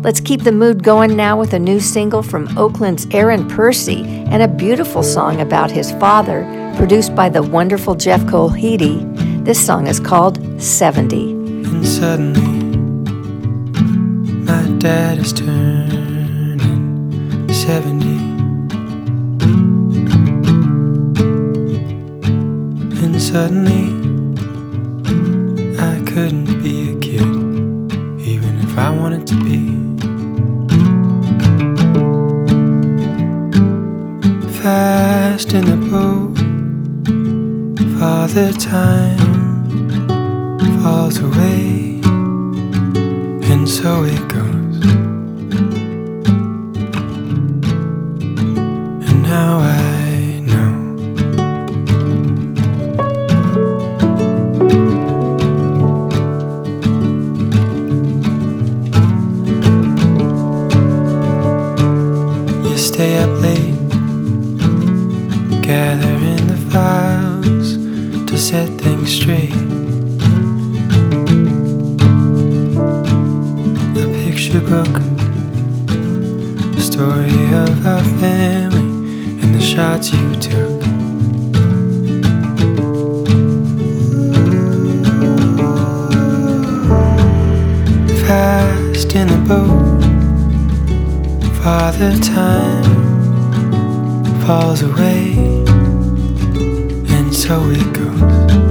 Let's keep the mood going now with a new single from Oakland's Aaron Percy and a beautiful song about his father, produced by the wonderful Jeff Colheedy. This song is called 70. And suddenly, my dad is turning 70. Suddenly, I couldn't be a kid, even if I wanted to be. Fast in the boat, Father Time falls away, and so it goes. And now I set things straight. A picture book, the story of our family, and the shots you took. Fast in the boat, Father Time falls away, so it goes.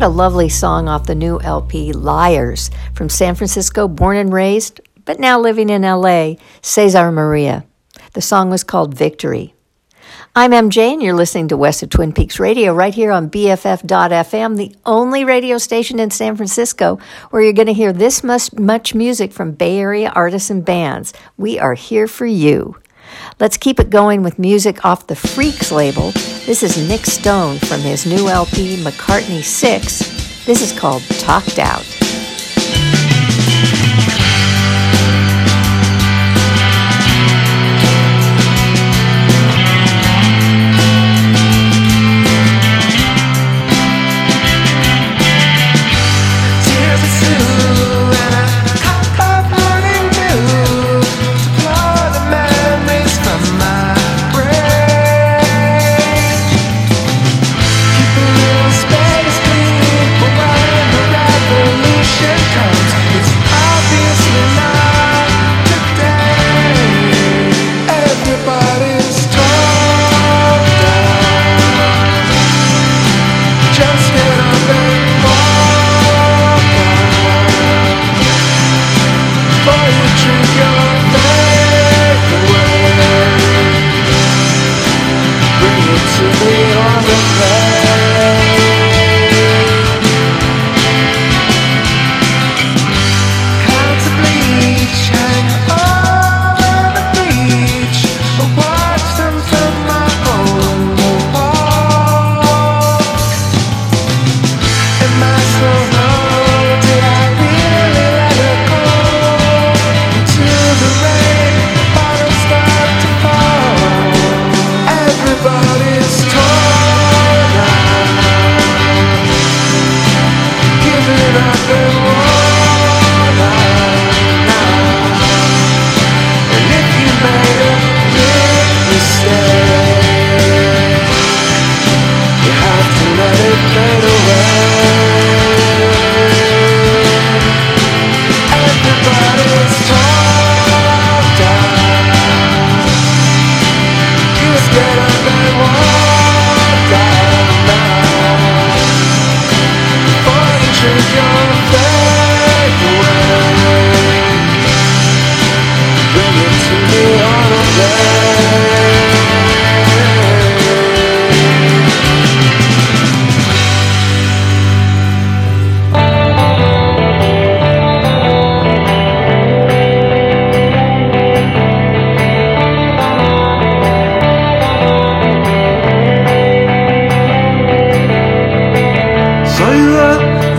What a lovely song off the new LP Liars from San Francisco, born and raised, but now living in LA, Cesar Maria. The song was called Victory. I'm MJ, and you're listening to West of Twin Peaks Radio right here on BFF.FM, the only radio station in San Francisco where you're going to hear this much, much music from Bay Area artists and bands. We are here for you. Let's keep it going with music off the Freaks label. This is Nick Stone from his new LP, McCartney 6. This is called Talked Out.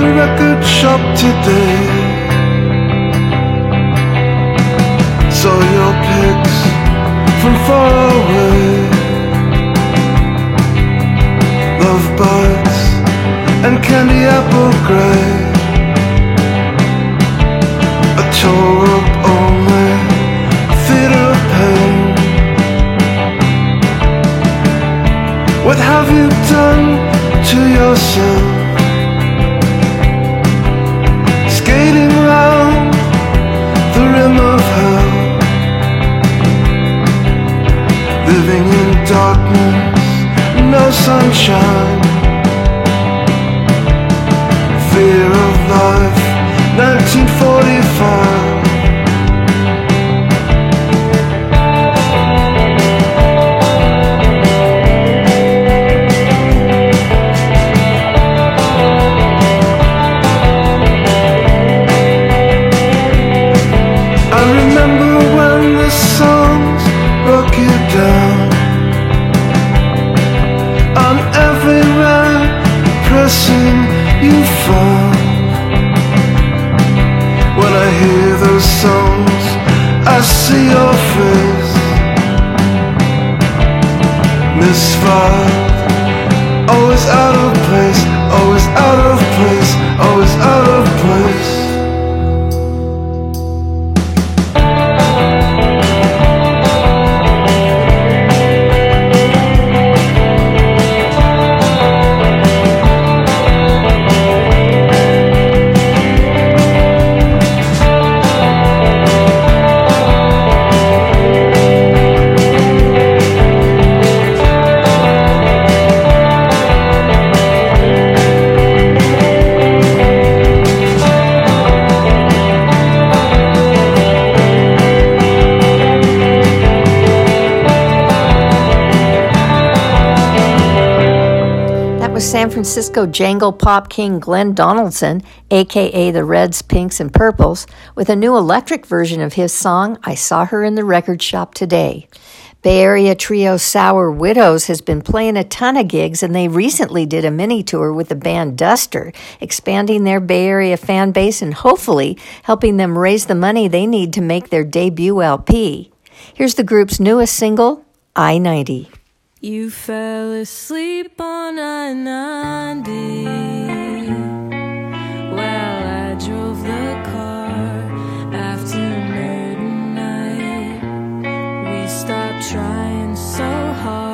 The record shop today. Saw your pics from far away. Love bites and candy apple gray. A tore up only theater of pain. What have you done to yourself? Sunshine. Fear of life, 1945. Always out of place, always out of Francisco jangle pop king Glenn Donaldson, aka the Reds, Pinks, and Purples, with a new electric version of his song, I Saw Her in the Record Shop Today. Bay Area trio Sour Widows has been playing a ton of gigs, and they recently did a mini tour with the band Duster, expanding their Bay Area fan base and hopefully helping them raise the money they need to make their debut LP. Here's the group's newest single, I 90. You fell asleep on I 90 while I drove the car after midnight. We stopped trying so hard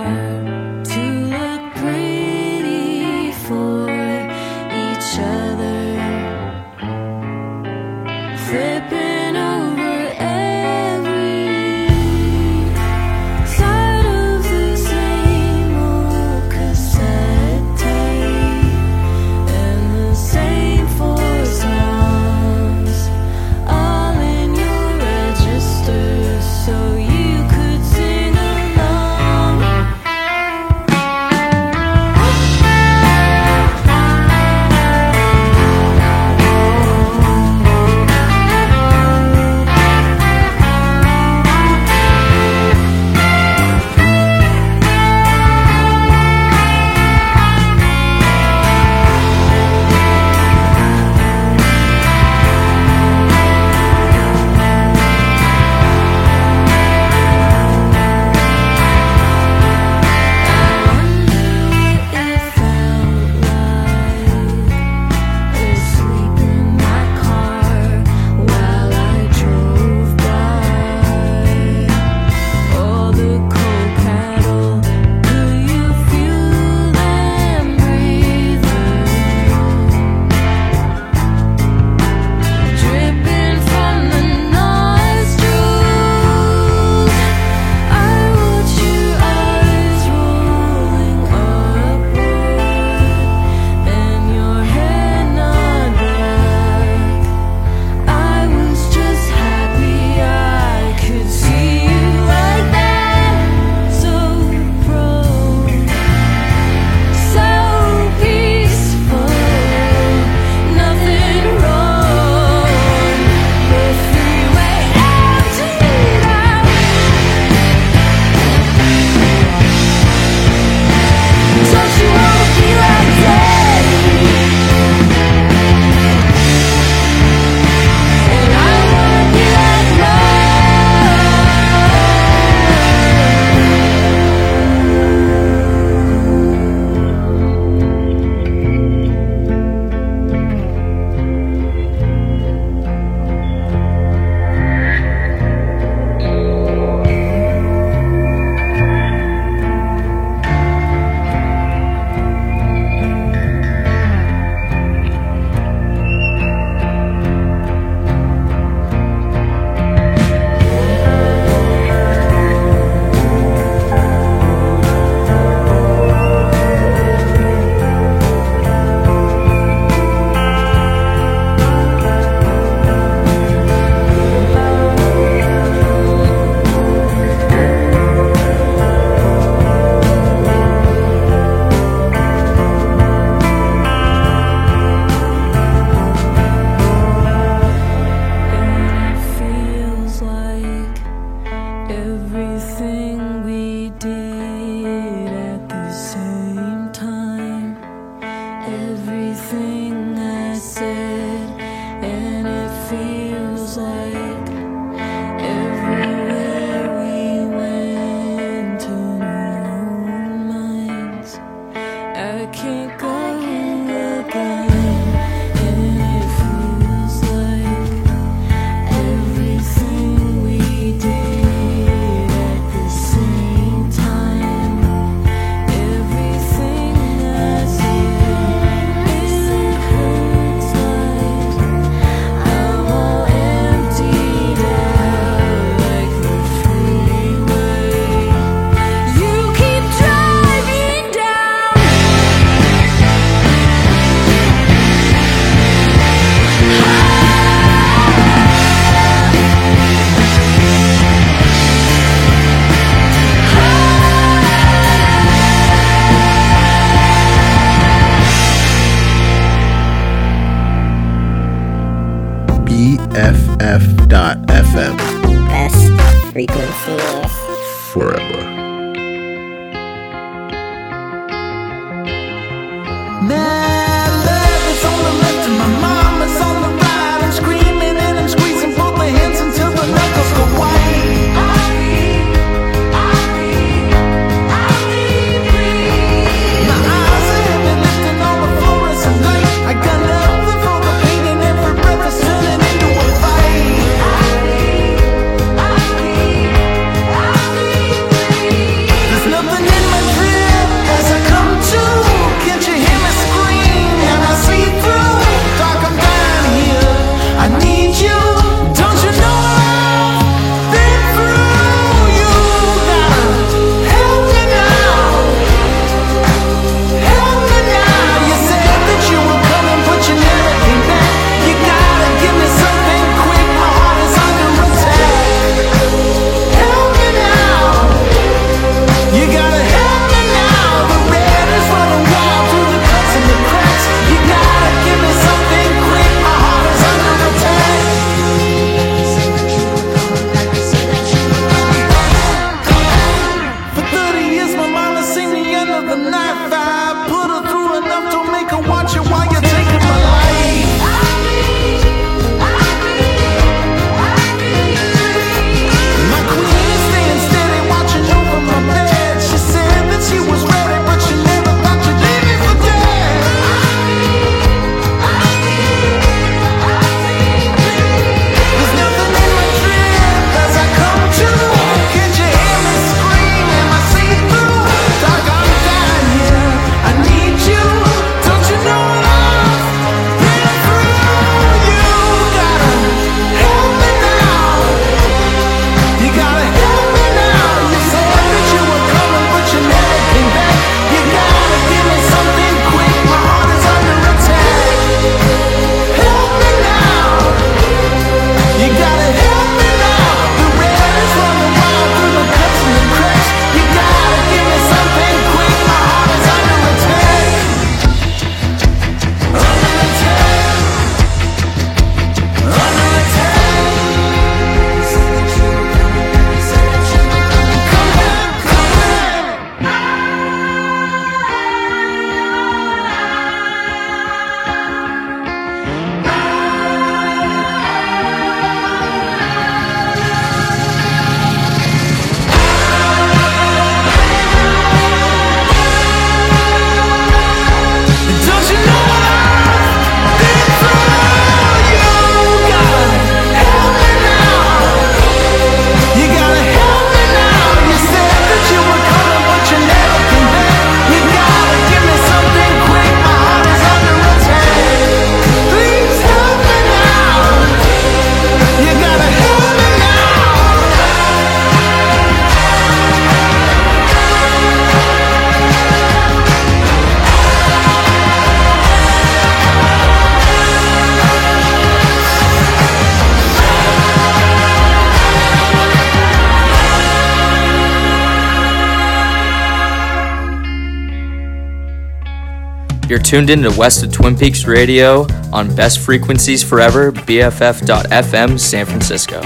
tuned in to West of Twin Peaks Radio on Best Frequencies Forever, BFF.FM, San Francisco.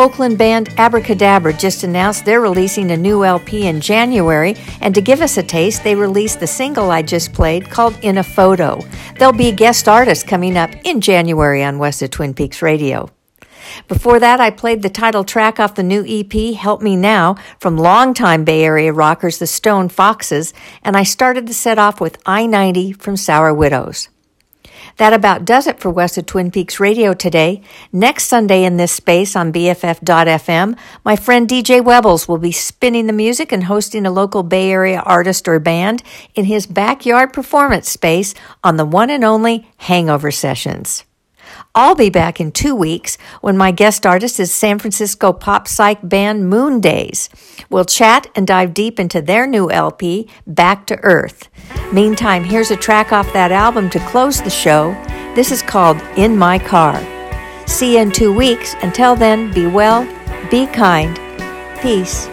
Oakland band Abracadabra just announced they're releasing a new LP in January, and to give us a taste, they released the single I just played called In a Photo. There'll be guest artist coming up in January on West of Twin Peaks Radio. Before that, I played the title track off the new EP, Help Me Now, from longtime Bay Area rockers the Stone Foxes, and I started the set off with I 90 from Sour Widows. That about does it for West of Twin Peaks Radio today. Next Sunday in this space on BFF.FM, my friend DJ Webbles will be spinning the music and hosting a local Bay Area artist or band in his backyard performance space on the one and only Hangover Sessions. I'll be back in two weeks when my guest artist is San Francisco pop psych band Moon Days. We'll chat and dive deep into their new LP, Back to Earth. Meantime, here's a track off that album to close the show. This is called In My Car. See you in two weeks. Until then, be well, be kind, peace.